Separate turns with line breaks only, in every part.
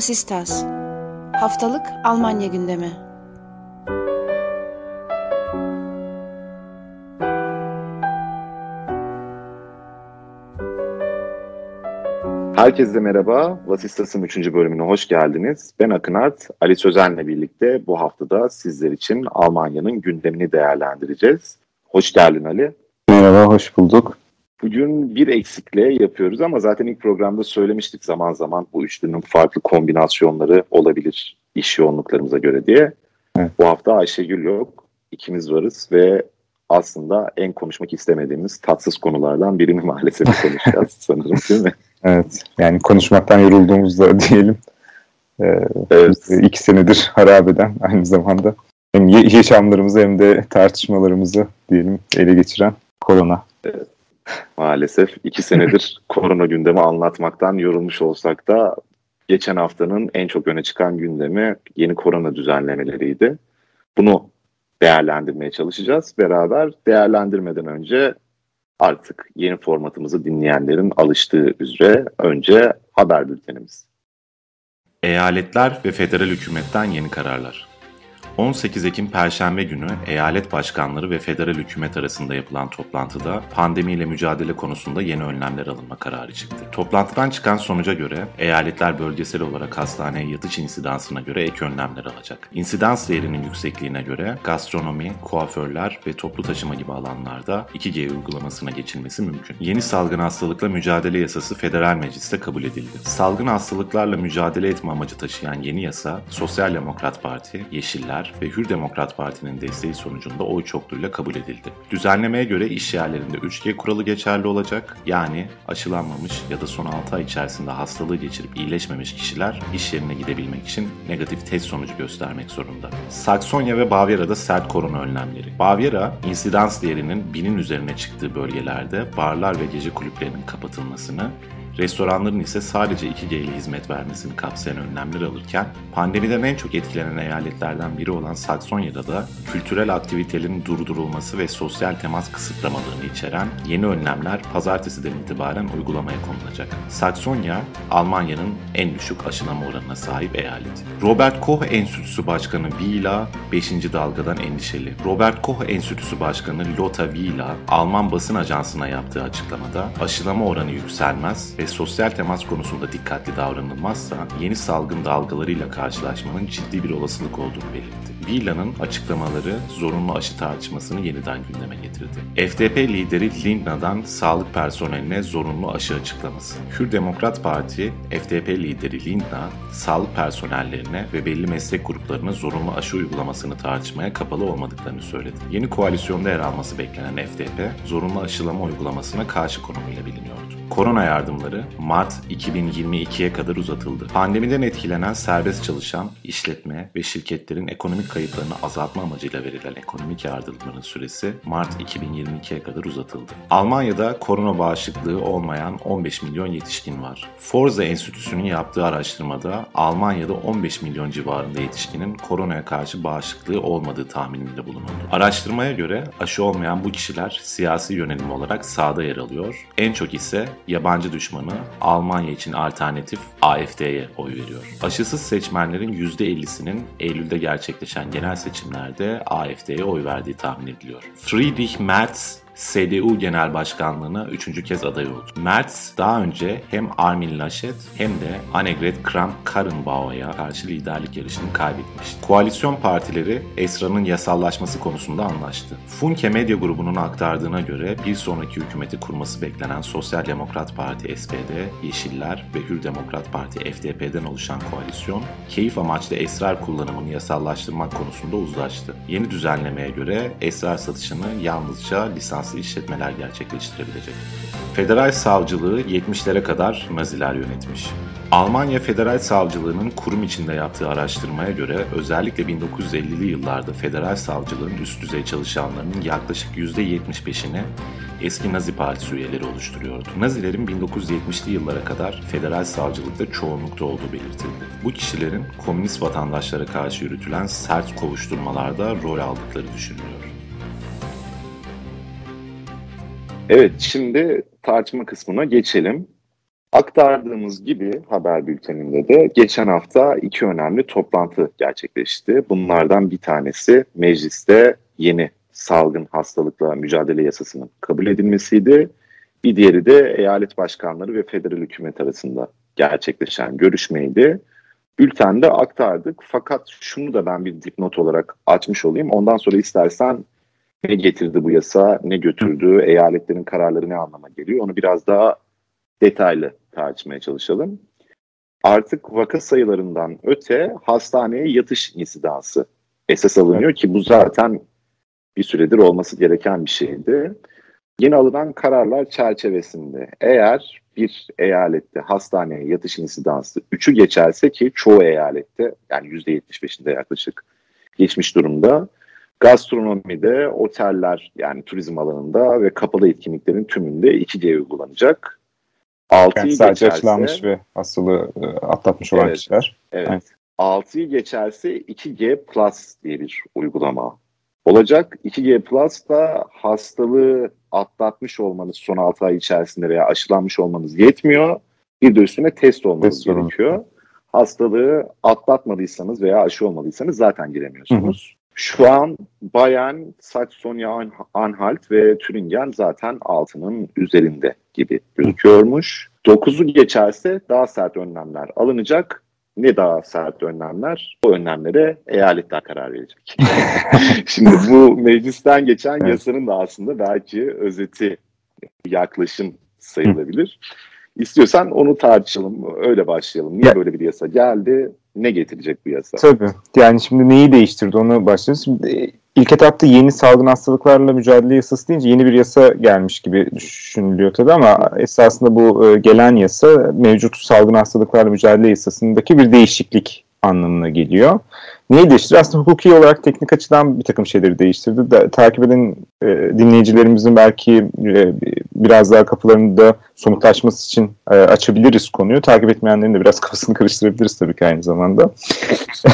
Vasistas Haftalık Almanya gündemi
Herkese merhaba. Vasistas'ın 3. bölümüne hoş geldiniz. Ben Akınart, Ali Sözen'le birlikte bu haftada sizler için Almanya'nın gündemini değerlendireceğiz. Hoş geldin Ali.
Merhaba, hoş bulduk.
Bugün bir eksikle yapıyoruz ama zaten ilk programda söylemiştik zaman zaman bu üçlünün farklı kombinasyonları olabilir iş yoğunluklarımıza göre diye. Evet. Bu hafta Ayşegül yok. İkimiz varız ve aslında en konuşmak istemediğimiz tatsız konulardan birini maalesef konuşacağız sanırım değil mi?
Evet yani konuşmaktan yorulduğumuzda diyelim. Ee, evet. iki senedir harabeden aynı zamanda hem yaşamlarımızı hem de tartışmalarımızı diyelim ele geçiren korona.
Evet. Maalesef iki senedir korona gündemi anlatmaktan yorulmuş olsak da geçen haftanın en çok öne çıkan gündemi yeni korona düzenlemeleriydi. Bunu değerlendirmeye çalışacağız beraber. Değerlendirmeden önce artık yeni formatımızı dinleyenlerin alıştığı üzere önce haber bültenimiz.
Eyaletler ve federal hükümetten yeni kararlar. 18 Ekim Perşembe günü eyalet başkanları ve federal hükümet arasında yapılan toplantıda pandemiyle mücadele konusunda yeni önlemler alınma kararı çıktı. Toplantıdan çıkan sonuca göre eyaletler bölgesel olarak hastaneye yatış insidansına göre ek önlemler alacak. İnsidans değerinin yüksekliğine göre gastronomi, kuaförler ve toplu taşıma gibi alanlarda 2G uygulamasına geçilmesi mümkün. Yeni salgın hastalıkla mücadele yasası federal mecliste kabul edildi. Salgın hastalıklarla mücadele etme amacı taşıyan yeni yasa Sosyal Demokrat Parti, Yeşiller, ve Hür Demokrat Parti'nin desteği sonucunda oy çokluğuyla kabul edildi. Düzenlemeye göre iş yerlerinde 3G kuralı geçerli olacak. Yani aşılanmamış ya da son 6 ay içerisinde hastalığı geçirip iyileşmemiş kişiler iş yerine gidebilmek için negatif test sonucu göstermek zorunda. Saksonya ve Bavyera'da sert korona önlemleri. Bavyera, insidans değerinin binin üzerine çıktığı bölgelerde barlar ve gece kulüplerinin kapatılmasını restoranların ise sadece 2G ile hizmet vermesini kapsayan önlemler alırken pandemiden en çok etkilenen eyaletlerden biri olan Saksonya'da da kültürel aktivitelerin durdurulması ve sosyal temas kısıtlamalarını içeren yeni önlemler pazartesiden itibaren uygulamaya konulacak. Saksonya, Almanya'nın en düşük aşılama oranına sahip eyalet. Robert Koch Enstitüsü Başkanı Wieler 5. dalgadan endişeli. Robert Koch Enstitüsü Başkanı Lothar Wieler, Alman basın ajansına yaptığı açıklamada aşılama oranı yükselmez ve sosyal temas konusunda dikkatli davranılmazsa yeni salgın dalgalarıyla karşılaşmanın ciddi bir olasılık olduğunu belirtti. Vila'nın açıklamaları zorunlu aşı tartışmasını yeniden gündeme getirdi. FDP lideri Lindna'dan sağlık personeline zorunlu aşı açıklaması. Hür Demokrat Parti, FDP lideri Lindna, sağlık personellerine ve belli meslek gruplarına zorunlu aşı uygulamasını tartışmaya kapalı olmadıklarını söyledi. Yeni koalisyonda yer alması beklenen FDP, zorunlu aşılama uygulamasına karşı konumuyla biliniyordu. Korona yardımları Mart 2022'ye kadar uzatıldı. Pandemiden etkilenen serbest çalışan, işletme ve şirketlerin ekonomik kayıplarını azaltma amacıyla verilen ekonomik yardımların süresi Mart 2022'ye kadar uzatıldı. Almanya'da korona bağışıklığı olmayan 15 milyon yetişkin var. Forza Enstitüsü'nün yaptığı araştırmada Almanya'da 15 milyon civarında yetişkinin koronaya karşı bağışıklığı olmadığı tahmininde bulunuldu. Araştırmaya göre aşı olmayan bu kişiler siyasi yönelim olarak sağda yer alıyor. En çok ise yabancı düşmanı Almanya için alternatif AFD'ye oy veriyor. Aşısız seçmenlerin %50'sinin Eylül'de gerçekleşen genel seçimlerde AFD'ye oy verdiği tahmin ediliyor. Friedrich Merz CDU Genel Başkanlığı'na üçüncü kez aday oldu. Merz daha önce hem Armin Laschet hem de Annegret Kramp-Karrenbauer'a karşı liderlik yarışını kaybetmişti. Koalisyon partileri Esra'nın yasallaşması konusunda anlaştı. Funke Medya grubunun aktardığına göre bir sonraki hükümeti kurması beklenen Sosyal Demokrat Parti SPD, Yeşiller ve Hür Demokrat Parti FDP'den oluşan koalisyon, keyif amaçlı esrar kullanımını yasallaştırmak konusunda uzlaştı. Yeni düzenlemeye göre esrar satışını yalnızca lisans lisanslı işletmeler gerçekleştirebilecek. Federal savcılığı 70'lere kadar Naziler yönetmiş. Almanya Federal Savcılığı'nın kurum içinde yaptığı araştırmaya göre özellikle 1950'li yıllarda federal savcılığın üst düzey çalışanlarının yaklaşık %75'ini eski Nazi Partisi üyeleri oluşturuyordu. Nazilerin 1970'li yıllara kadar federal savcılıkta çoğunlukta olduğu belirtildi. Bu kişilerin komünist vatandaşlara karşı yürütülen sert kovuşturmalarda rol aldıkları düşünülüyor.
Evet, şimdi tartışma kısmına geçelim. Aktardığımız gibi haber bülteninde de geçen hafta iki önemli toplantı gerçekleşti. Bunlardan bir tanesi mecliste yeni salgın hastalıkla mücadele yasasının kabul edilmesiydi. Bir diğeri de eyalet başkanları ve federal hükümet arasında gerçekleşen görüşmeydi. Bültende aktardık fakat şunu da ben bir dipnot olarak açmış olayım. Ondan sonra istersen ne getirdi bu yasa, ne götürdü, eyaletlerin kararları ne anlama geliyor onu biraz daha detaylı tartışmaya çalışalım. Artık vaka sayılarından öte hastaneye yatış insidansı esas alınıyor ki bu zaten bir süredir olması gereken bir şeydi. Yeni alınan kararlar çerçevesinde eğer bir eyalette hastaneye yatış insidansı 3'ü geçerse ki çoğu eyalette yani %75'inde yaklaşık geçmiş durumda gastronomide, oteller yani turizm alanında ve kapalı etkinliklerin tümünde 2G uygulanacak.
6'yı yani sadece geçerse, açılanmış ve hastalığı e, atlatmış olan
evet,
kişiler.
Evet. evet. 6'yı geçerse 2G Plus diye bir uygulama olacak. 2G Plus da hastalığı atlatmış olmanız son 6 ay içerisinde veya aşılanmış olmanız yetmiyor. Bir de üstüne test olmanız test gerekiyor. Olun. Hastalığı atlatmadıysanız veya aşı olmadıysanız zaten giremiyorsunuz. Şu an Bayern, Saxonia Anhalt ve Thüringen zaten altının üzerinde gibi gözüküyormuş. 9'u geçerse daha sert önlemler alınacak. Ne daha sert önlemler? O önlemlere eyaletler karar verecek. Şimdi bu meclisten geçen yasanın da aslında belki özeti yaklaşım sayılabilir. İstiyorsan onu tartışalım, öyle başlayalım. Niye böyle bir yasa geldi? Ne getirecek bu yasa?
Tabii. Yani şimdi neyi değiştirdi onu başlıyoruz. Şimdi e, ilk etapta yeni salgın hastalıklarla mücadele yasası deyince yeni bir yasa gelmiş gibi düşünülüyor tabii ama esasında bu e, gelen yasa mevcut salgın hastalıklarla mücadele yasasındaki bir değişiklik anlamına geliyor. Neyi değiştirdi? Aslında hukuki olarak teknik açıdan bir takım şeyleri değiştirdi. Da, takip eden e, dinleyicilerimizin belki e, biraz daha kapılarını da somutlaşması için e, açabiliriz konuyu. Takip etmeyenlerin de biraz kafasını karıştırabiliriz tabii ki aynı zamanda.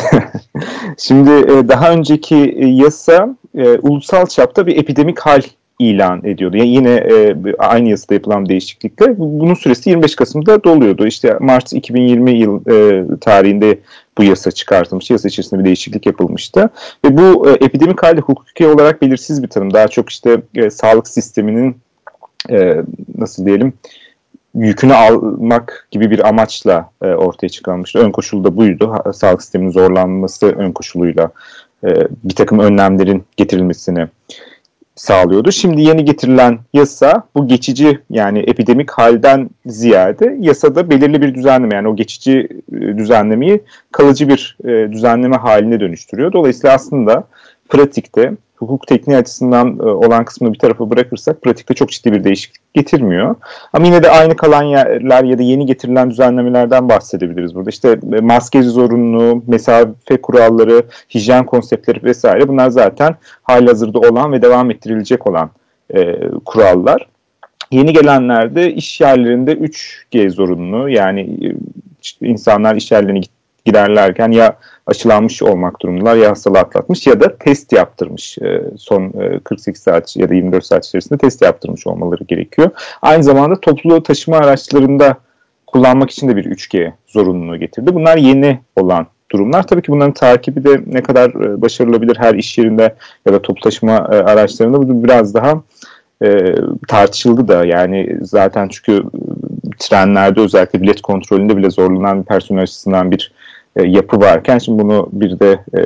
Şimdi e, daha önceki yasa e, ulusal çapta bir epidemik hal ilan ediyordu. Yani yine e, aynı yasada yapılan değişiklikle bunun süresi 25 Kasım'da doluyordu. İşte Mart 2020 yıl e, tarihinde bu yasa çıkartılmış. Yasa içerisinde bir değişiklik yapılmıştı. Ve bu e, epidemik halde hukuki olarak belirsiz bir tanım. Daha çok işte e, sağlık sisteminin e, nasıl diyelim yükünü almak gibi bir amaçla e, ortaya çıkarılmıştı. Ön koşul da buydu. Sağlık sisteminin zorlanması ön koşuluyla e, bir takım önlemlerin getirilmesini sağlıyordu. Şimdi yeni getirilen yasa bu geçici yani epidemik halden ziyade yasada belirli bir düzenleme yani o geçici e, düzenlemeyi kalıcı bir e, düzenleme haline dönüştürüyor. Dolayısıyla aslında pratikte hukuk tekniği açısından e, olan kısmını bir tarafa bırakırsak pratikte çok ciddi bir değişiklik getirmiyor. Ama yine de aynı kalan yerler ya da yeni getirilen düzenlemelerden bahsedebiliriz burada. İşte e, maske zorunluluğu, mesafe kuralları, hijyen konseptleri vesaire bunlar zaten halihazırda olan ve devam ettirilecek olan e, kurallar. Yeni gelenlerde iş yerlerinde 3G zorunlu yani e, insanlar iş yerlerine giderlerken ya aşılanmış olmak durumundalar ya hastalığı atlatmış ya da test yaptırmış. E, son 48 e, saat ya da 24 saat içerisinde test yaptırmış olmaları gerekiyor. Aynı zamanda toplu taşıma araçlarında kullanmak için de bir 3G zorunluluğu getirdi. Bunlar yeni olan durumlar. Tabii ki bunların takibi de ne kadar e, başarılabilir her iş yerinde ya da toplu taşıma araçlarında bu biraz daha e, tartışıldı da yani zaten çünkü trenlerde özellikle bilet kontrolünde bile zorlanan bir personel açısından bir e, yapı varken şimdi bunu bir de e,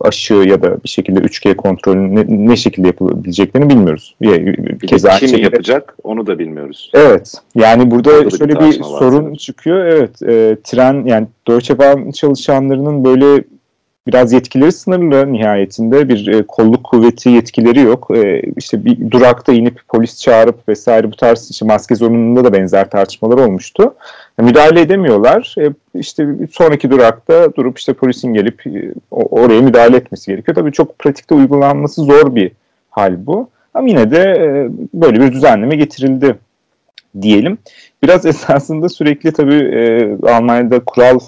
aşı ya da bir şekilde 3G kontrolünün ne, ne şekilde yapılabileceklerini bilmiyoruz.
Keza kim şekilde... yapacak onu da bilmiyoruz.
Evet. Yani burada Orada şöyle bir, bir sorun çıkıyor. Evet. E, tren yani Deutsche Bahn çalışanlarının böyle biraz yetkileri sınırlı nihayetinde bir e, kolluk kuvveti yetkileri yok. E, işte bir durakta inip polis çağırıp vesaire bu tarz işte maske zorunluluğunda da benzer tartışmalar olmuştu. müdahale edemiyorlar. E, işte sonraki durakta durup işte polisin gelip e, oraya müdahale etmesi gerekiyor. Tabii çok pratikte uygulanması zor bir hal bu. Ama yine de e, böyle bir düzenleme getirildi diyelim. Biraz esasında sürekli tabii e, Almanya'da kural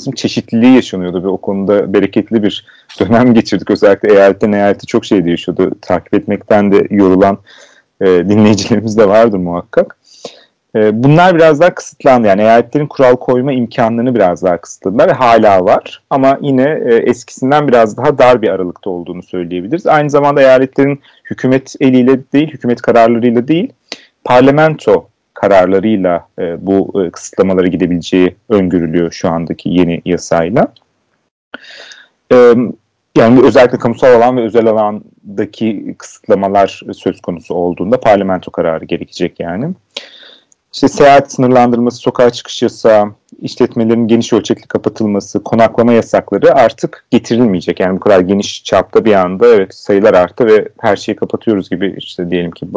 nasıl çeşitliliği yaşanıyordu ve o konuda bereketli bir dönem geçirdik. Özellikle eyaletten eyalete çok şey değişiyordu. Takip etmekten de yorulan e, dinleyicilerimiz de vardır muhakkak. E, bunlar biraz daha kısıtlandı. Yani eyaletlerin kural koyma imkanlarını biraz daha kısıtladılar ve hala var. Ama yine e, eskisinden biraz daha dar bir aralıkta olduğunu söyleyebiliriz. Aynı zamanda eyaletlerin hükümet eliyle değil, hükümet kararlarıyla değil, parlamento kararlarıyla e, bu e, kısıtlamalara gidebileceği öngörülüyor şu andaki yeni yasayla. E, yani özellikle kamusal alan ve özel alandaki kısıtlamalar söz konusu olduğunda parlamento kararı gerekecek yani. İşte seyahat sınırlandırması, sokağa çıkış yasağı, işletmelerin geniş ölçekli kapatılması, konaklama yasakları artık getirilmeyecek. Yani bu kadar geniş çapta bir anda evet sayılar arttı ve her şeyi kapatıyoruz gibi işte diyelim ki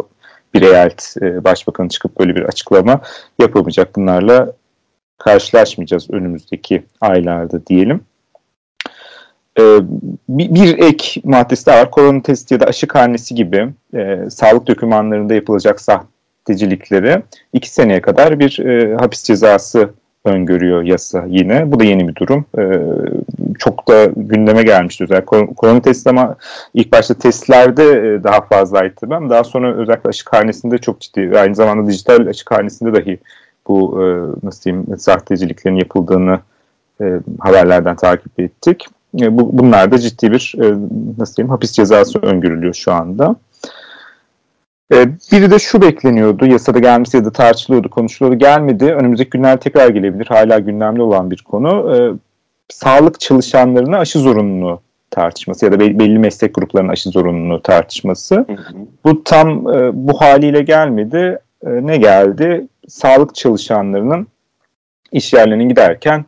bir eyalet e, başbakanı çıkıp böyle bir açıklama yapamayacak. Bunlarla karşılaşmayacağız önümüzdeki aylarda diyelim. Ee, bir, bir ek maddesi daha var. Korona testi ya da aşı karnesi gibi e, sağlık dokümanlarında yapılacak sahtecilikleri iki seneye kadar bir e, hapis cezası öngörüyor yasa yine. Bu da yeni bir durum. Ee, çok da gündeme gelmişti özellikle. Korona testi ama ilk başta testlerde e, daha fazlaydı tabii daha sonra özellikle aşı karnesinde çok ciddi. Aynı zamanda dijital aşı karnesinde dahi bu e, nasıl diyeyim sahteciliklerin yapıldığını e, haberlerden takip ettik. E, bu, bunlar da ciddi bir e, nasıl diyeyim hapis cezası öngörülüyor şu anda. E, biri de şu bekleniyordu, yasada gelmesi ya da tartışılıyordu, konuşuluyordu, gelmedi. Önümüzdeki günler tekrar gelebilir, hala gündemde olan bir konu. E, sağlık çalışanlarına aşı zorunluluğu tartışması ya da belli meslek gruplarının aşı zorunluluğu tartışması. Bu tam e, bu haliyle gelmedi. E, ne geldi? Sağlık çalışanlarının iş yerlerine giderken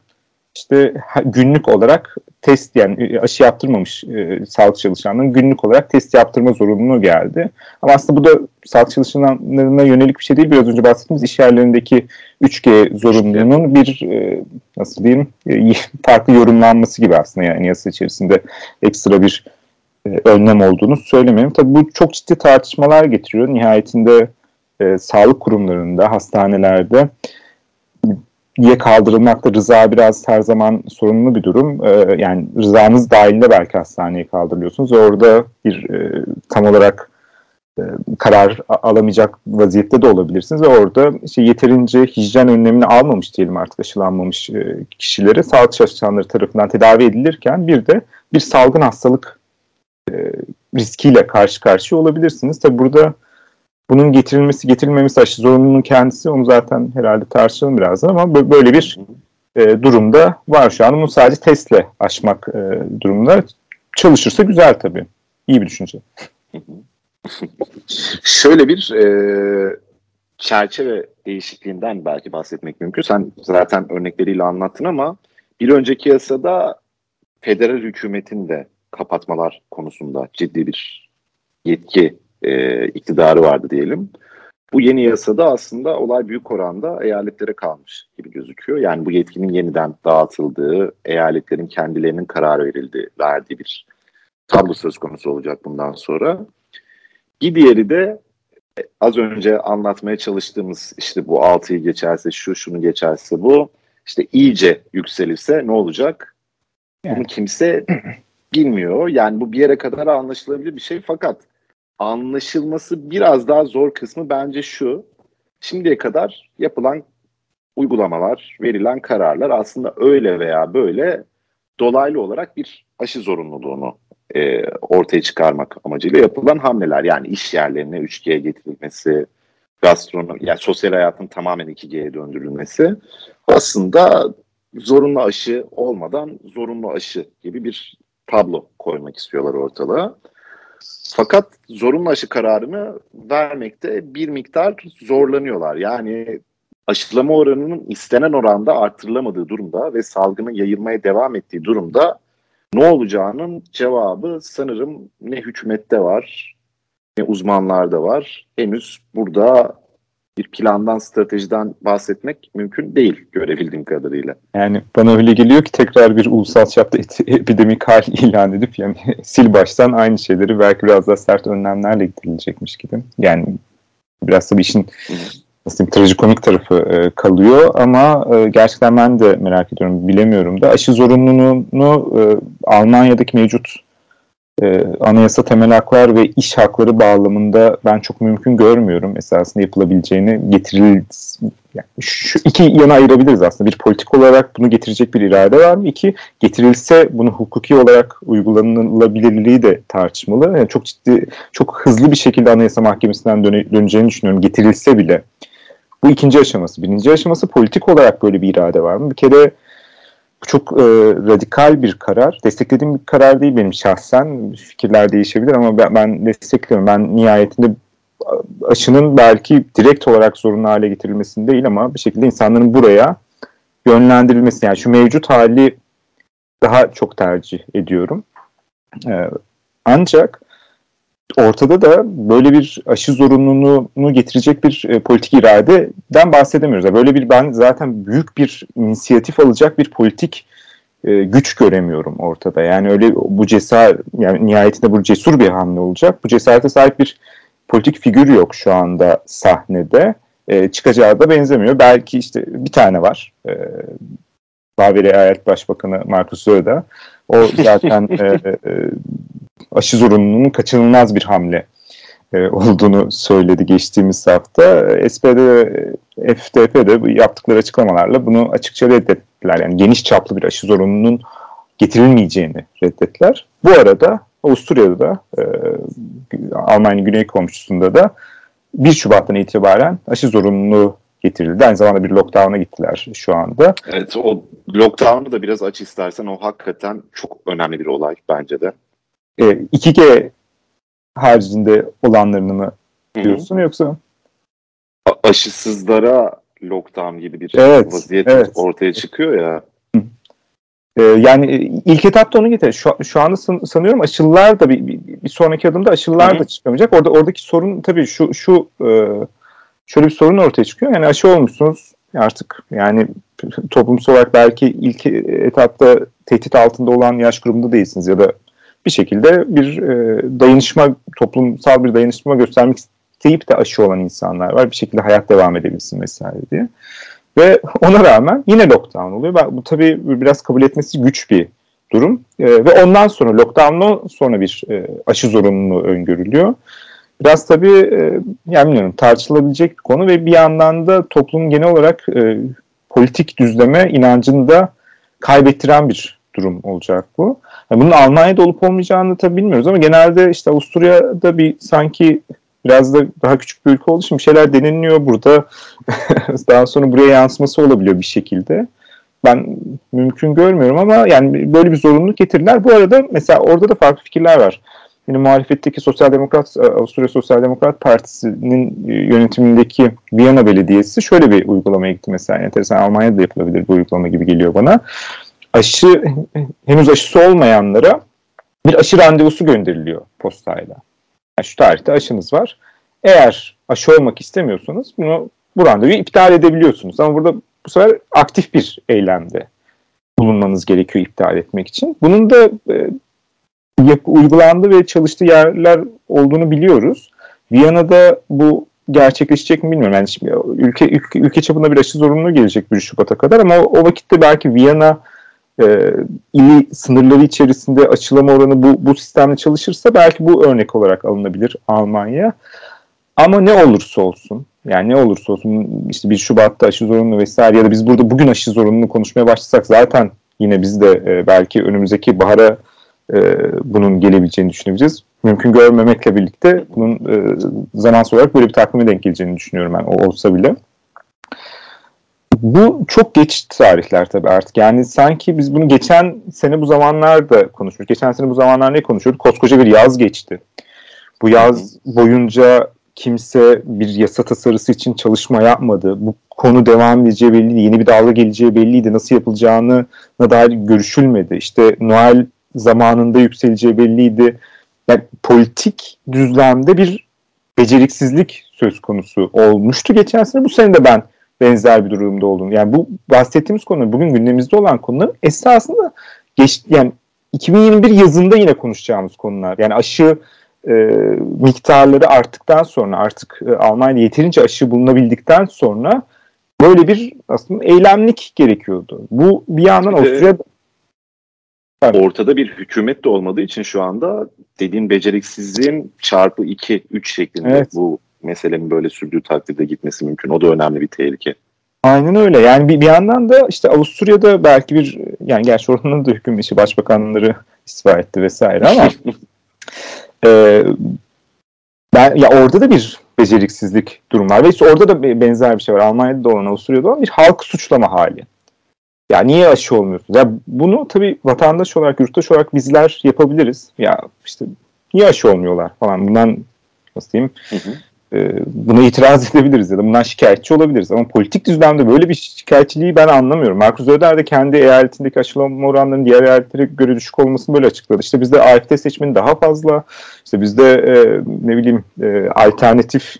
işte günlük olarak test yani e, aşı yaptırmamış e, sağlık çalışanların günlük olarak test yaptırma zorunluluğu geldi. Ama aslında bu da sağlık çalışanlarına yönelik bir şey değil. Biraz önce bahsettiğimiz iş yerlerindeki 3G zorunluluğunun bir e, nasıl diyeyim e, farklı yorumlanması gibi aslında yani yasa içerisinde ekstra bir e, önlem olduğunu söylemiyorum. Tabii bu çok ciddi tartışmalar getiriyor. Nihayetinde e, sağlık kurumlarında, hastanelerde diye kaldırılmakta rıza biraz her zaman sorunlu bir durum. Ee, yani rızanız dahilinde belki hastaneye kaldırılıyorsunuz. Orada bir e, tam olarak e, karar alamayacak vaziyette de olabilirsiniz ve orada işte yeterince hijyen önlemini almamış diyelim artık aşılanmamış e, kişileri sağlık çalışanları tarafından tedavi edilirken bir de bir salgın hastalık e, riskiyle karşı karşıya olabilirsiniz. Tabi burada bunun getirilmesi getirilmemesi aşı zorunluluğunun kendisi onu zaten herhalde tartışalım birazdan ama böyle bir e, durumda var şu an. Bunu sadece testle aşmak e, durumunda çalışırsa güzel tabii. İyi bir düşünce.
Şöyle bir e, çerçeve değişikliğinden belki bahsetmek mümkün. Sen zaten örnekleriyle anlattın ama bir önceki yasada federal hükümetin de kapatmalar konusunda ciddi bir yetki e, iktidarı vardı diyelim. Bu yeni yasada aslında olay büyük oranda eyaletlere kalmış gibi gözüküyor. Yani bu yetkinin yeniden dağıtıldığı, eyaletlerin kendilerinin karar verildiği, verdiği bir tablo söz konusu olacak bundan sonra. Bir diğeri de e, az önce anlatmaya çalıştığımız işte bu 6'yı geçerse şu, şunu geçerse bu, işte iyice yükselirse ne olacak? Bunu kimse bilmiyor. Yani bu bir yere kadar anlaşılabilir bir şey fakat anlaşılması biraz daha zor kısmı bence şu. Şimdiye kadar yapılan uygulamalar, verilen kararlar aslında öyle veya böyle dolaylı olarak bir aşı zorunluluğunu e, ortaya çıkarmak amacıyla yapılan hamleler. Yani iş yerlerine 3G'ye getirilmesi, gastronomi, yani sosyal hayatın tamamen 2G'ye döndürülmesi aslında zorunlu aşı olmadan zorunlu aşı gibi bir tablo koymak istiyorlar ortalığa. Fakat zorunlu aşı kararını vermekte bir miktar zorlanıyorlar. Yani aşılama oranının istenen oranda artırılamadığı durumda ve salgının yayılmaya devam ettiği durumda ne olacağının cevabı sanırım ne hükümette var ne uzmanlarda var. Henüz burada bir plandan, stratejiden bahsetmek mümkün değil görebildiğim kadarıyla.
Yani bana öyle geliyor ki tekrar bir ulusal çapta epidemik hal ilan edip yani sil baştan aynı şeyleri belki biraz daha sert önlemlerle giderilecekmiş gibi. Yani biraz da bir işin nasıl diyeyim, trajikomik tarafı e, kalıyor ama e, gerçekten ben de merak ediyorum bilemiyorum da aşı zorunluluğunu e, Almanya'daki mevcut e, anayasa temel haklar ve iş hakları bağlamında ben çok mümkün görmüyorum esasında yapılabileceğini getiril yani şu iki yana ayırabiliriz aslında. Bir politik olarak bunu getirecek bir irade var mı? İki, getirilse bunu hukuki olarak uygulanılabilirliği de tartışmalı. Yani çok ciddi, çok hızlı bir şekilde Anayasa Mahkemesi'nden döne, döneceğini düşünüyorum. Getirilse bile. Bu ikinci aşaması. Birinci aşaması politik olarak böyle bir irade var mı? Bir kere çok e, radikal bir karar. Desteklediğim bir karar değil benim şahsen. Fikirler değişebilir ama ben, ben destekliyorum. Ben nihayetinde aşının belki direkt olarak zorunlu hale getirilmesini değil ama bir şekilde insanların buraya yönlendirilmesi. Yani şu mevcut hali daha çok tercih ediyorum. E, ancak ortada da böyle bir aşı zorunluluğunu getirecek bir e, politik iradeden bahsedemiyoruz. Böyle bir ben zaten büyük bir inisiyatif alacak bir politik e, güç göremiyorum ortada. Yani öyle bu cesaret yani nihayetinde bu cesur bir hamle olacak. Bu cesarete sahip bir politik figür yok şu anda sahnede. E, çıkacağı da benzemiyor. Belki işte bir tane var. E, Baveri Eyalet Başbakanı Markus Söder. O zaten e, e, aşı zorunluluğunun kaçınılmaz bir hamle e, olduğunu söyledi geçtiğimiz hafta. SPD ve FDP de yaptıkları açıklamalarla bunu açıkça reddettiler. Yani geniş çaplı bir aşı zorunluluğunun getirilmeyeceğini reddettiler. Bu arada Avusturya'da da e, Almanya Güney Komşusu'nda da 1 Şubat'tan itibaren aşı zorunluluğu getirildi. Aynı zamanda bir lockdown'a gittiler şu anda.
Evet o lockdown'u da biraz aç istersen o hakikaten çok önemli bir olay bence de.
E, 2G haricinde olanlarını mı diyorsun Hı-hı. yoksa?
A- aşısızlara lockdown gibi bir evet, vaziyet evet. ortaya çıkıyor ya.
Ee, yani e, ilk etapta onu getir. Şu, şu anda san, sanıyorum aşılılar da bir, bir, bir sonraki adımda aşılılar Hı-hı. da çıkamayacak. Orada oradaki sorun tabii şu şu e, şöyle bir sorun ortaya çıkıyor. Yani aşı olmuşsunuz artık yani toplumsal olarak belki ilk etapta tehdit altında olan yaş grubunda değilsiniz ya da bir şekilde bir e, dayanışma, toplumsal bir dayanışma göstermek isteyip de aşı olan insanlar var. Bir şekilde hayat devam edebilsin vesaire diye. Ve ona rağmen yine lockdown oluyor. Bu tabii biraz kabul etmesi güç bir durum. E, ve ondan sonra lockdown'dan sonra bir e, aşı zorunluluğu öngörülüyor. Biraz tabii e, yani bilmiyorum tartışılabilecek bir konu ve bir yandan da toplumun genel olarak e, politik düzleme inancını da kaybettiren bir durum olacak bu. Yani bunun Almanya'da olup olmayacağını tabii bilmiyoruz ama genelde işte Avusturya'da bir sanki biraz da daha küçük bir ülke olduğu için bir şeyler deniliyor burada. daha sonra buraya yansıması olabiliyor bir şekilde. Ben mümkün görmüyorum ama yani böyle bir zorunluluk getirirler. Bu arada mesela orada da farklı fikirler var. Yine muhalefetteki Sosyal Demokrat, Avusturya Sosyal Demokrat Partisi'nin yönetimindeki Viyana Belediyesi şöyle bir uygulamaya gitti mesela. Enteresan Almanya'da yapılabilir bu uygulama gibi geliyor bana aşı henüz aşısı olmayanlara bir aşı randevusu gönderiliyor postayla. Yani şu tarihte aşınız var. Eğer aşı olmak istemiyorsanız bunu bu randevuyu iptal edebiliyorsunuz. Ama burada bu sefer aktif bir eylemde bulunmanız gerekiyor iptal etmek için. Bunun da e, yap, uygulandığı ve çalıştığı yerler olduğunu biliyoruz. Viyana'da bu gerçekleşecek mi bilmiyorum. Yani şimdi ülke, ülke, ülke çapında bir aşı zorunluluğu gelecek 1 Şubat'a kadar ama o, o vakitte belki Viyana e, ili sınırları içerisinde açılama oranı bu, bu sistemle çalışırsa belki bu örnek olarak alınabilir Almanya. Ama ne olursa olsun yani ne olursa olsun işte bir Şubat'ta aşı zorunlu vesaire ya da biz burada bugün aşı zorunlu konuşmaya başlasak zaten yine biz de e, belki önümüzdeki bahara e, bunun gelebileceğini düşünebiliriz. Mümkün görmemekle birlikte bunun e, zaman olarak böyle bir takvime denk geleceğini düşünüyorum ben o olsa bile. Bu çok geç tarihler tabii artık. Yani sanki biz bunu geçen sene bu zamanlarda konuşmuştuk. Geçen sene bu zamanlar ne konuşuyorduk? Koskoca bir yaz geçti. Bu yaz boyunca kimse bir yasa tasarısı için çalışma yapmadı. Bu konu devam edeceği belliydi. Yeni bir dalga geleceği belliydi. Nasıl yapılacağını dair görüşülmedi. İşte Noel zamanında yükseleceği belliydi. Yani politik düzlemde bir beceriksizlik söz konusu olmuştu geçen sene. Bu sene de ben benzer bir durumda olduğunu. Yani bu bahsettiğimiz konu bugün gündemimizde olan konular esasında geç, yani 2021 yazında yine konuşacağımız konular. Yani aşı e, miktarları arttıktan sonra artık e, Almanya yeterince aşı bulunabildikten sonra böyle bir aslında eylemlik gerekiyordu. Bu bir yandan
Ortada bir hükümet de olmadığı için şu anda dediğin beceriksizliğin çarpı 2, 3 şeklinde evet. bu meselenin böyle sürdüğü takdirde gitmesi mümkün. O da önemli bir tehlike.
Aynen öyle. Yani bir, bir yandan da işte Avusturya'da belki bir yani gerçi oranın da hüküm işi başbakanları istifa etti vesaire ama e, ben ya orada da bir beceriksizlik durum var ve işte orada da benzer bir şey var. Almanya'da da olan Avusturya'da olan bir halk suçlama hali. Ya niye aşı olmuyorsunuz? Ya bunu tabii vatandaş olarak, yurttaş olarak bizler yapabiliriz. Ya işte niye aşı olmuyorlar falan. Bundan nasıl diyeyim? Hı hı. E, buna itiraz edebiliriz ya da bundan şikayetçi olabiliriz. Ama politik düzlemde böyle bir şikayetçiliği ben anlamıyorum. Markus Öder de kendi eyaletindeki aşılama oranlarının diğer eyaletlere göre düşük olmasını böyle açıkladı. İşte bizde AFD seçmeni daha fazla. İşte bizde e, ne bileyim e, alternatif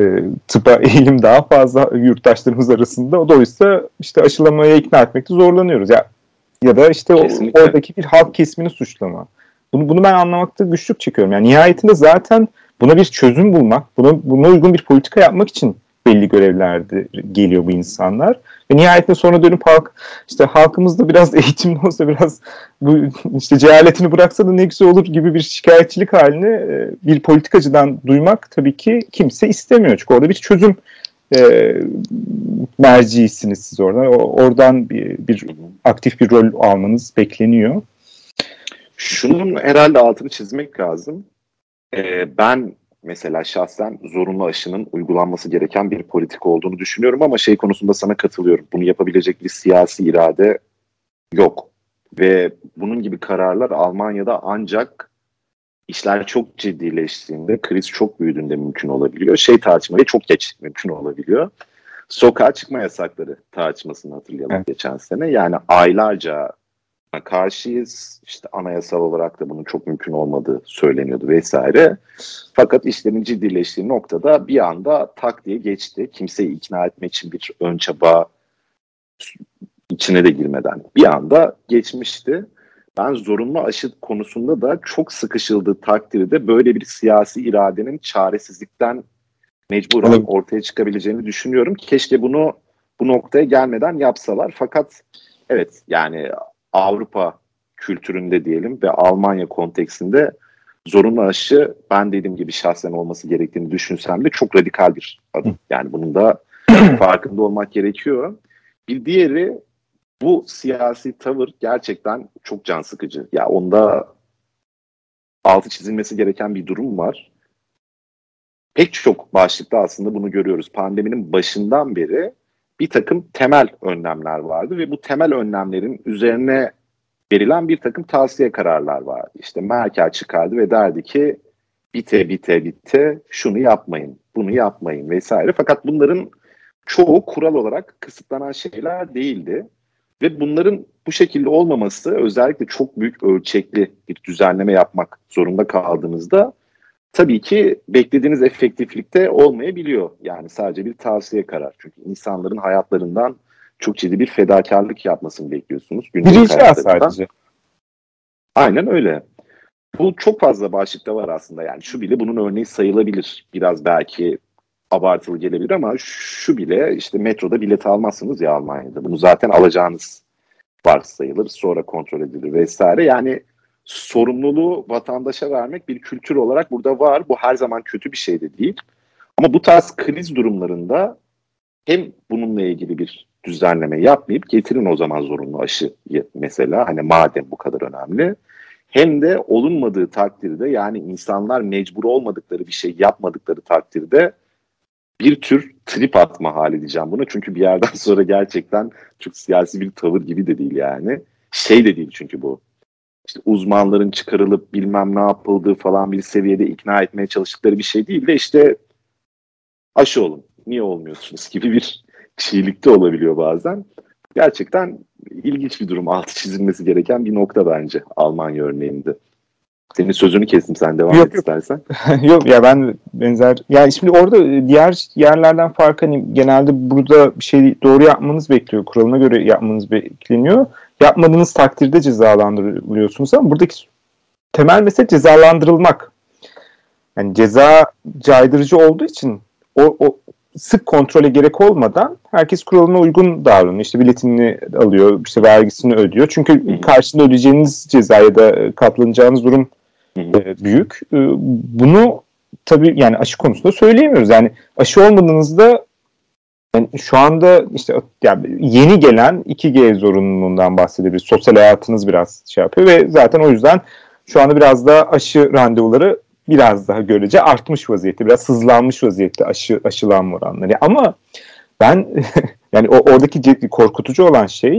e, tıpa eğilim daha fazla yurttaşlarımız arasında. O dolayısıyla işte aşılamaya ikna etmekte zorlanıyoruz. Ya ya da işte o, oradaki bir halk kesimini suçlama. Bunu bunu ben anlamakta güçlük çekiyorum. Yani nihayetinde zaten buna bir çözüm bulmak, buna, buna uygun bir politika yapmak için belli görevlerde geliyor bu insanlar. Ve nihayetinde sonra dönüp halk, işte halkımız da biraz eğitimli olsa, biraz bu işte cehaletini bıraksa da ne güzel olur gibi bir şikayetçilik halini e, bir politikacıdan duymak tabii ki kimse istemiyor. Çünkü orada bir çözüm e, merciisiniz siz orada. Oradan bir, bir aktif bir rol almanız bekleniyor.
Şunun herhalde altını çizmek lazım. Ee, ben mesela şahsen zorunlu aşının uygulanması gereken bir politik olduğunu düşünüyorum ama şey konusunda sana katılıyorum. Bunu yapabilecek bir siyasi irade yok. Ve bunun gibi kararlar Almanya'da ancak işler çok ciddileştiğinde, kriz çok büyüdüğünde mümkün olabiliyor. Şey tartışmayı çok geç mümkün olabiliyor. Sokağa çıkma yasakları tartışmasını hatırlayalım evet. geçen sene. Yani aylarca karşıyız. İşte anayasal olarak da bunun çok mümkün olmadığı söyleniyordu vesaire. Fakat işlerin ciddileştiği noktada bir anda tak diye geçti. Kimseyi ikna etmek için bir ön çaba içine de girmeden bir anda geçmişti. Ben zorunlu aşı konusunda da çok sıkışıldığı takdirde böyle bir siyasi iradenin çaresizlikten mecburen ortaya çıkabileceğini düşünüyorum. Keşke bunu bu noktaya gelmeden yapsalar. Fakat evet yani Avrupa kültüründe diyelim ve Almanya konteksinde zorunlu aşı ben dediğim gibi şahsen olması gerektiğini düşünsem de çok radikal bir adım. Yani bunun da farkında olmak gerekiyor. Bir diğeri bu siyasi tavır gerçekten çok can sıkıcı. Ya onda altı çizilmesi gereken bir durum var. Pek çok başlıkta aslında bunu görüyoruz. Pandeminin başından beri bir takım temel önlemler vardı ve bu temel önlemlerin üzerine verilen bir takım tavsiye kararlar vardı. İşte Merkel çıkardı ve derdi ki bite bite bite şunu yapmayın, bunu yapmayın vesaire. Fakat bunların çoğu kural olarak kısıtlanan şeyler değildi. Ve bunların bu şekilde olmaması özellikle çok büyük ölçekli bir düzenleme yapmak zorunda kaldığınızda tabii ki beklediğiniz efektiflikte olmayabiliyor. Yani sadece bir tavsiye karar. Çünkü insanların hayatlarından çok ciddi bir fedakarlık yapmasını bekliyorsunuz.
Birinci sadece.
Aynen öyle. Bu çok fazla başlıkta var aslında. Yani şu bile bunun örneği sayılabilir. Biraz belki abartılı gelebilir ama şu bile işte metroda bilet almazsınız ya Almanya'da. Bunu zaten alacağınız varsayılır. Sonra kontrol edilir vesaire. Yani sorumluluğu vatandaşa vermek bir kültür olarak burada var. Bu her zaman kötü bir şey de değil. Ama bu tarz kriz durumlarında hem bununla ilgili bir düzenleme yapmayıp getirin o zaman zorunlu aşı mesela hani madem bu kadar önemli. Hem de olunmadığı takdirde yani insanlar mecbur olmadıkları bir şey yapmadıkları takdirde bir tür trip atma hali diyeceğim buna. Çünkü bir yerden sonra gerçekten çok siyasi bir tavır gibi de değil yani. Şey de değil çünkü bu işte uzmanların çıkarılıp bilmem ne yapıldığı falan bir seviyede ikna etmeye çalıştıkları bir şey değil de işte aşı olun, niye olmuyorsunuz gibi bir çiğlikte olabiliyor bazen. Gerçekten ilginç bir durum, altı çizilmesi gereken bir nokta bence Almanya örneğinde. Senin sözünü kestim sen devam yok, et istersen.
yok ya ben benzer yani şimdi orada diğer yerlerden fark hani genelde burada bir şey doğru yapmanız bekliyor. Kuralına göre yapmanız bekleniyor yapmadığınız takdirde cezalandırılıyorsunuz ama buradaki temel mesele cezalandırılmak. Yani ceza caydırıcı olduğu için o, o sık kontrole gerek olmadan herkes kuralına uygun davranıyor. İşte biletini alıyor, işte vergisini ödüyor. Çünkü karşında ödeyeceğiniz ceza ya da katlanacağınız durum e, büyük. Bunu tabii yani aşı konusunda söyleyemiyoruz. Yani aşı olmadığınızda yani şu anda işte yani yeni gelen 2G zorunluluğundan bahsedebiliriz. Sosyal hayatınız biraz şey yapıyor ve zaten o yüzden şu anda biraz da aşı randevuları biraz daha görece artmış vaziyette. Biraz hızlanmış vaziyette aşı aşılanma oranları. Ama ben yani o, oradaki korkutucu olan şey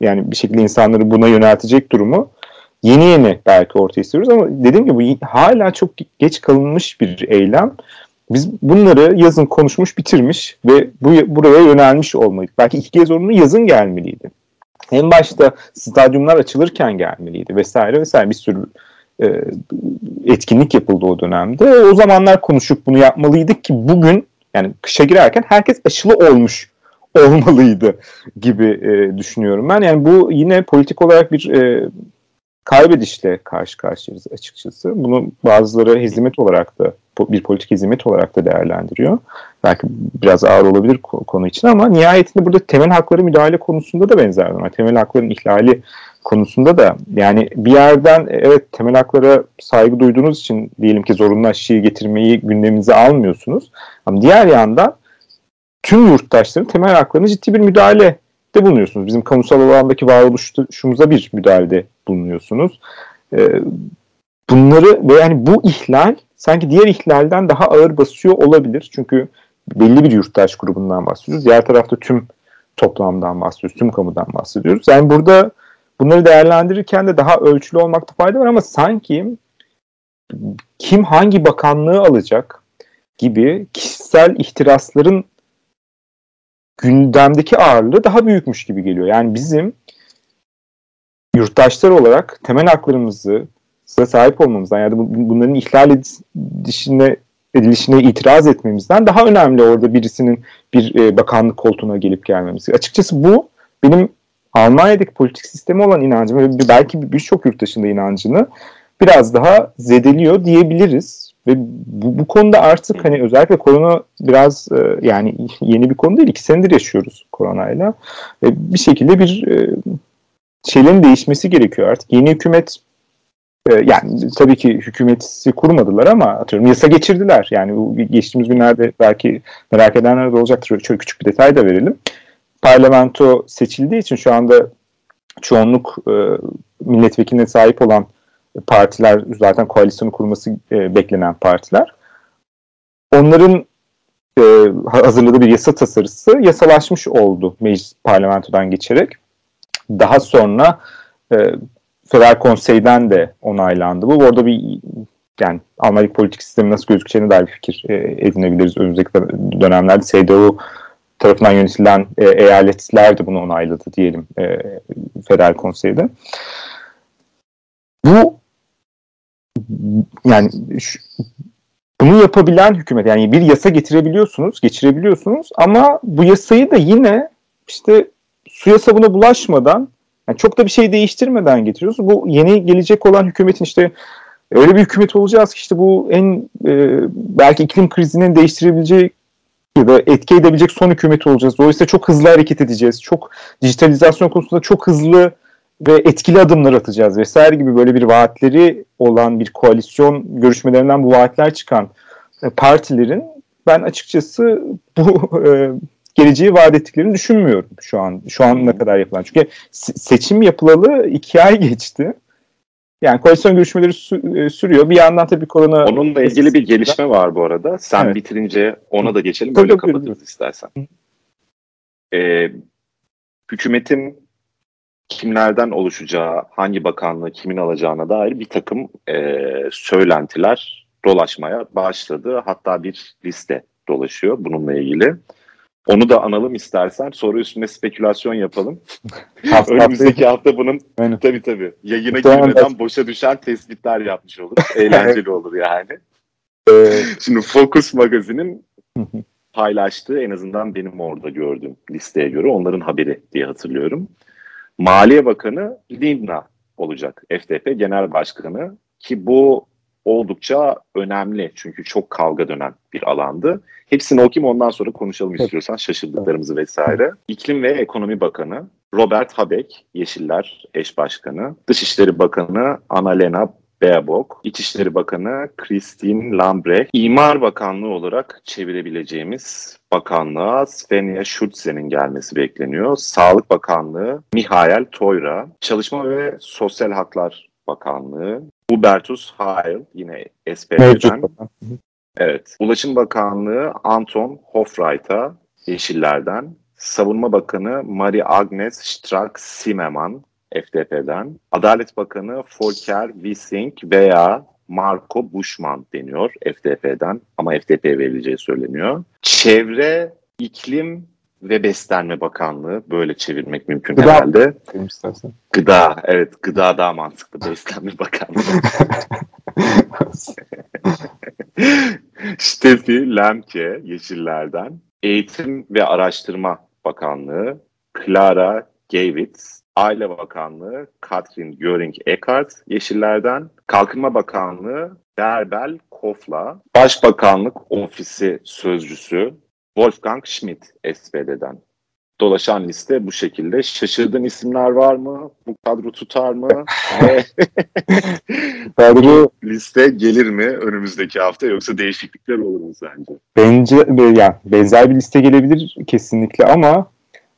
yani bir şekilde insanları buna yöneltecek durumu yeni yeni belki ortaya istiyoruz ama dediğim gibi bu hala çok geç kalınmış bir eylem. Biz bunları yazın konuşmuş, bitirmiş ve bu buraya yönelmiş olmalıydık. Belki iki kez zorunlu yazın gelmeliydi. En başta stadyumlar açılırken gelmeliydi vesaire vesaire bir sürü e, etkinlik yapıldı o dönemde. O zamanlar konuşup bunu yapmalıydık ki bugün yani kışa girerken herkes aşılı olmuş olmalıydı gibi e, düşünüyorum ben. Yani bu yine politik olarak bir e, kaybedişle karşı karşıyayız açıkçası. Bunu bazıları hizmet olarak da bir politik hizmet olarak da değerlendiriyor. Belki biraz ağır olabilir konu için ama nihayetinde burada temel hakları müdahale konusunda da benzer. Yani temel hakların ihlali konusunda da yani bir yerden evet temel haklara saygı duyduğunuz için diyelim ki zorunlu aşıyı getirmeyi gündeminize almıyorsunuz. Ama diğer yandan tüm yurttaşların temel haklarına ciddi bir müdahale de bulunuyorsunuz. Bizim kamusal alandaki varoluşumuza bir müdahalede bulunuyorsunuz. Ee, bunları ve yani bu ihlal sanki diğer ihlalden daha ağır basıyor olabilir. Çünkü belli bir yurttaş grubundan bahsediyoruz. Diğer tarafta tüm toplamdan bahsediyoruz, tüm kamudan bahsediyoruz. Yani burada bunları değerlendirirken de daha ölçülü olmakta fayda var ama sanki kim hangi bakanlığı alacak gibi kişisel ihtirasların gündemdeki ağırlığı daha büyükmüş gibi geliyor. Yani bizim yurttaşlar olarak temel haklarımızı sahip olmamızdan ya da bunların ihlal edilişine, edilişine itiraz etmemizden daha önemli orada birisinin bir e, bakanlık koltuğuna gelip gelmemesi. Açıkçası bu benim Almanya'daki politik sistemi olan inancım ve belki birçok yurttaşın da inancını biraz daha zedeliyor diyebiliriz. Ve bu, bu konuda artık hani özellikle korona biraz e, yani yeni bir konu değil. iki senedir yaşıyoruz koronayla. Ve bir şekilde bir e, şeylerin değişmesi gerekiyor artık. Yeni hükümet e, yani tabii ki hükümeti kurmadılar ama atıyorum yasa geçirdiler. Yani geçtiğimiz günlerde belki merak edenler de olacaktır. Şöyle küçük bir detay da verelim. Parlamento seçildiği için şu anda çoğunluk e, milletvekiline sahip olan partiler zaten koalisyonu kurması e, beklenen partiler. Onların e, hazırladığı bir yasa tasarısı yasalaşmış oldu meclis parlamentodan geçerek. Daha sonra e, Federal Konsey'den de onaylandı. Bu orada bir yani Almanya politik sistemi nasıl gözükeceğine dair bir fikir e, edinebiliriz. Önümüzdeki dönemlerde CDU tarafından yönetilen e, eyaletler de bunu onayladı diyelim e, Federal Konsey'de. Bu yani şu, bunu yapabilen hükümet yani bir yasa getirebiliyorsunuz, geçirebiliyorsunuz ama bu yasayı da yine işte suya sabuna bulaşmadan yani çok da bir şey değiştirmeden getiriyoruz. Bu yeni gelecek olan hükümetin işte öyle bir hükümet olacağız ki işte bu en e, belki iklim krizinin değiştirebileceği ya da etki edebilecek son hükümet olacağız. Dolayısıyla çok hızlı hareket edeceğiz. Çok dijitalizasyon konusunda çok hızlı ve etkili adımlar atacağız vesaire gibi böyle bir vaatleri olan bir koalisyon görüşmelerinden bu vaatler çıkan e, partilerin ben açıkçası bu e, geleceği vaat ettiklerini düşünmüyorum şu an. Şu an ne kadar yapılan. Çünkü seçim yapılalı iki ay geçti. Yani koalisyon görüşmeleri e, sürüyor. Bir yandan tabii korona...
Onunla ilgili bir gelişme var bu arada. Sen evet. bitirince ona da geçelim. Böyle kapatırız istersen. Ee, hükümetin kimlerden oluşacağı, hangi bakanlığı kimin alacağına dair bir takım e, söylentiler dolaşmaya başladı. Hatta bir liste dolaşıyor bununla ilgili. Onu da analım istersen. Sonra üstüne spekülasyon yapalım. Önümüzdeki hafta bunun Aynen. tabii tabii yayına girmeden boşa düşen tespitler yapmış olur. Eğlenceli olur yani. Şimdi Focus Magazin'in paylaştığı en azından benim orada gördüğüm listeye göre onların haberi diye hatırlıyorum. Maliye Bakanı Lindna olacak. FDP Genel Başkanı ki bu oldukça önemli çünkü çok kavga dönen bir alandı. Hepsini okuyayım ondan sonra konuşalım istiyorsan şaşırdıklarımızı vesaire. İklim ve Ekonomi Bakanı Robert Habeck, Yeşiller eş başkanı. Dışişleri Bakanı Annalena Baerbock, İçişleri Bakanı Christine Lambrecht, İmar Bakanlığı olarak çevirebileceğimiz bakanlığa Svenja Schulze'nin gelmesi bekleniyor. Sağlık Bakanlığı Mihail Toyra, Çalışma ve Sosyal Haklar Bakanlığı Hubertus Heil yine SPD'den. Evet. Ulaşım Bakanlığı Anton Hofreiter Yeşillerden. Savunma Bakanı Marie Agnes Strack-Zimmermann FDP'den. Adalet Bakanı Volker Wissing veya Marco Buschmann deniyor FDP'den ama FDP verileceği söyleniyor. Çevre, İklim ve Beslenme Bakanlığı böyle çevirmek mümkün
Gıda.
herhalde.
istersen.
Gıda, evet gıda daha mantıklı. Beslenme Bakanlığı. Steffi Lemke Yeşillerden. Eğitim ve Araştırma Bakanlığı Clara Gavitz. Aile Bakanlığı Katrin Göring-Eckardt Yeşillerden. Kalkınma Bakanlığı Derbel Kofla. Başbakanlık Ofisi Sözcüsü Wolfgang Schmidt SPD'den. Dolaşan liste bu şekilde. Şaşırdığın isimler var mı? Bu kadro tutar mı?
Kadro
liste gelir mi önümüzdeki hafta yoksa değişiklikler olur mu sence?
bence be- yani benzer bir liste gelebilir kesinlikle ama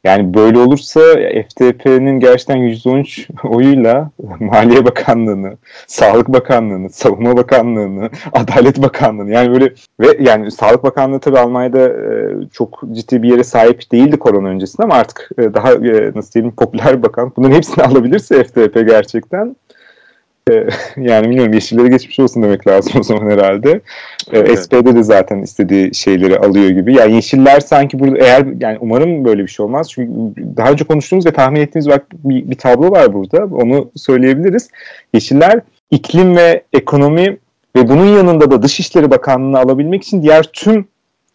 yani böyle olursa FTP'nin gerçekten %13 oyuyla Maliye Bakanlığı'nı, Sağlık Bakanlığı'nı, Savunma Bakanlığı'nı, Adalet Bakanlığı'nı yani böyle ve yani Sağlık Bakanlığı tabii Almanya'da e, çok ciddi bir yere sahip değildi korona öncesinde ama artık e, daha e, nasıl diyelim popüler bakan. Bunların hepsini alabilirse FTP gerçekten e, yani bilmiyorum yeşilleri geçmiş olsun demek lazım o zaman herhalde. E,
Evet.
SPD de zaten istediği şeyleri alıyor gibi. Yani yeşiller sanki burada eğer yani umarım böyle bir şey olmaz. Çünkü daha önce konuştuğumuz ve tahmin ettiğimiz bak bir, bir tablo var burada. Onu söyleyebiliriz. Yeşiller iklim ve ekonomi ve bunun yanında da Dışişleri Bakanlığı'nı alabilmek için diğer tüm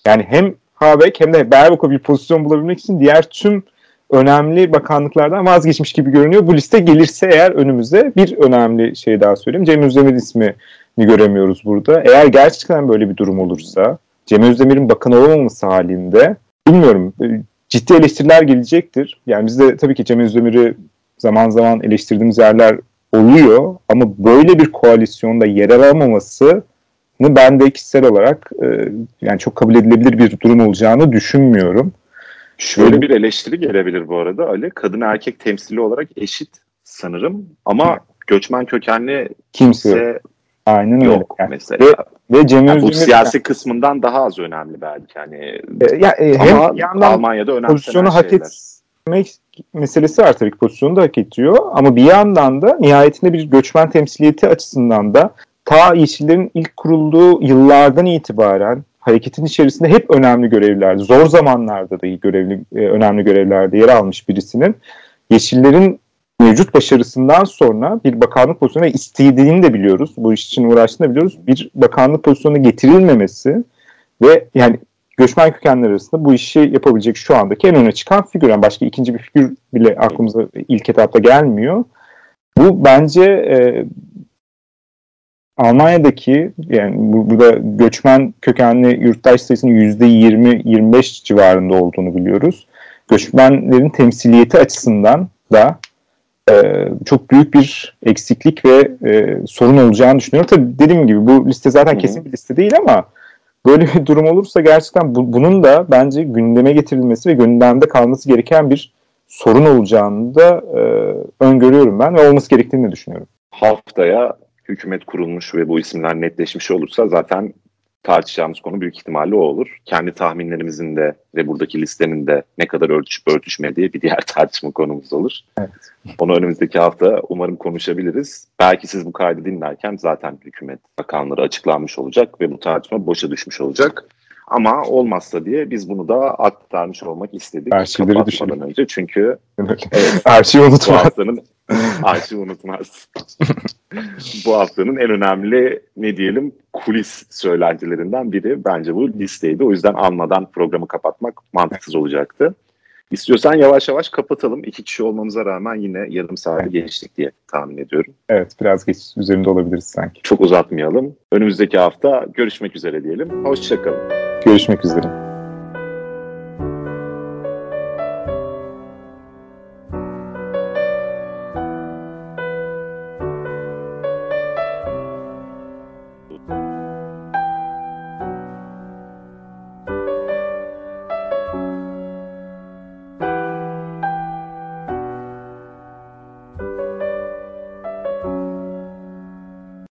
yani hem Habeck hem de Baerbock'a bir pozisyon bulabilmek için diğer tüm önemli bakanlıklardan vazgeçmiş gibi görünüyor. Bu liste gelirse eğer önümüze bir önemli şey daha söyleyeyim. Cem Özdemir ismini göremiyoruz burada. Eğer gerçekten böyle bir durum olursa Cem Özdemir'in bakan olamaması halinde bilmiyorum ciddi eleştiriler gelecektir. Yani biz de tabii ki Cem Özdemir'i zaman zaman eleştirdiğimiz yerler oluyor ama böyle bir koalisyonda yer alamaması ben de kişisel olarak e, yani çok kabul edilebilir bir durum olacağını düşünmüyorum.
Şöyle bir eleştiri gelebilir bu arada Ali. Kadın erkek temsili olarak eşit sanırım ama göçmen kökenli
Kimse yok.
ise
Aynen öyle.
yok
Yani.
mesela.
Ve Cem
Yani bu siyasi kısmından daha az önemli belki. Hani
E, ya, e, hem
ama
yandan
Almanya'da önemsenen
pozisyonu hak etmek meselesi var tabii ki pozisyonu da hak ediyor ama bir yandan da nihayetinde bir göçmen temsiliyeti açısından da ta Yeşillerin ilk kurulduğu yıllardan itibaren hareketin içerisinde hep önemli görevlerde, zor zamanlarda da görevli, e, önemli görevlerde yer almış birisinin Yeşillerin mevcut başarısından sonra bir bakanlık pozisyonuna istediğini de biliyoruz. Bu iş için uğraştığını da biliyoruz. Bir bakanlık pozisyonuna getirilmemesi ve yani göçmen kökenler arasında bu işi yapabilecek şu andaki en öne çıkan figür. Yani başka ikinci bir figür bile aklımıza ilk etapta gelmiyor. Bu bence e, Almanya'daki yani bu, burada göçmen kökenli yurttaş sayısının %20-25 civarında olduğunu biliyoruz. Göçmenlerin temsiliyeti açısından da e, çok büyük bir eksiklik ve e, sorun olacağını düşünüyorum. Tabii dediğim gibi bu liste zaten
Hı hı.
kesin bir liste değil ama böyle bir durum olursa gerçekten bu- bunun da bence gündeme getirilmesi ve gündemde kalması gereken bir sorun olacağını da e, öngörüyorum ben ve olması gerektiğini de düşünüyorum.
Haftaya hükümet kurulmuş ve bu isimler netleşmiş olursa zaten tartışacağımız konu büyük ihtimalle o olur. Kendi tahminlerimizin de ve buradaki listenin de ne kadar örtüşüp örtüşmediği bir diğer tartışma konumuz olur.
Evet.
Onu önümüzdeki hafta umarım konuşabiliriz. Belki siz bu kaydı dinlerken zaten hükümet bakanları açıklanmış olacak ve bu tartışma boşa düşmüş olacak. Ama olmazsa diye biz bunu da aktarmış olmak istedik.
Arşivleri
kapatmadan
düşünelim.
önce. Çünkü
Evet. Arşivi
bu
unutma.
haftanın arşiv unutmaz. bu haftanın en önemli ne diyelim kulis söylentilerinden biri bence bu listeydi. O yüzden almadan programı kapatmak mantıksız olacaktı. İstiyorsan yavaş yavaş kapatalım. İki kişi olmamıza rağmen yine yarım saati geçtik diye tahmin ediyorum.
Evet biraz geç üzerinde olabiliriz sanki.
Çok uzatmayalım. Önümüzdeki hafta görüşmek üzere diyelim. Hoşçakalın.
Görüşmek üzere.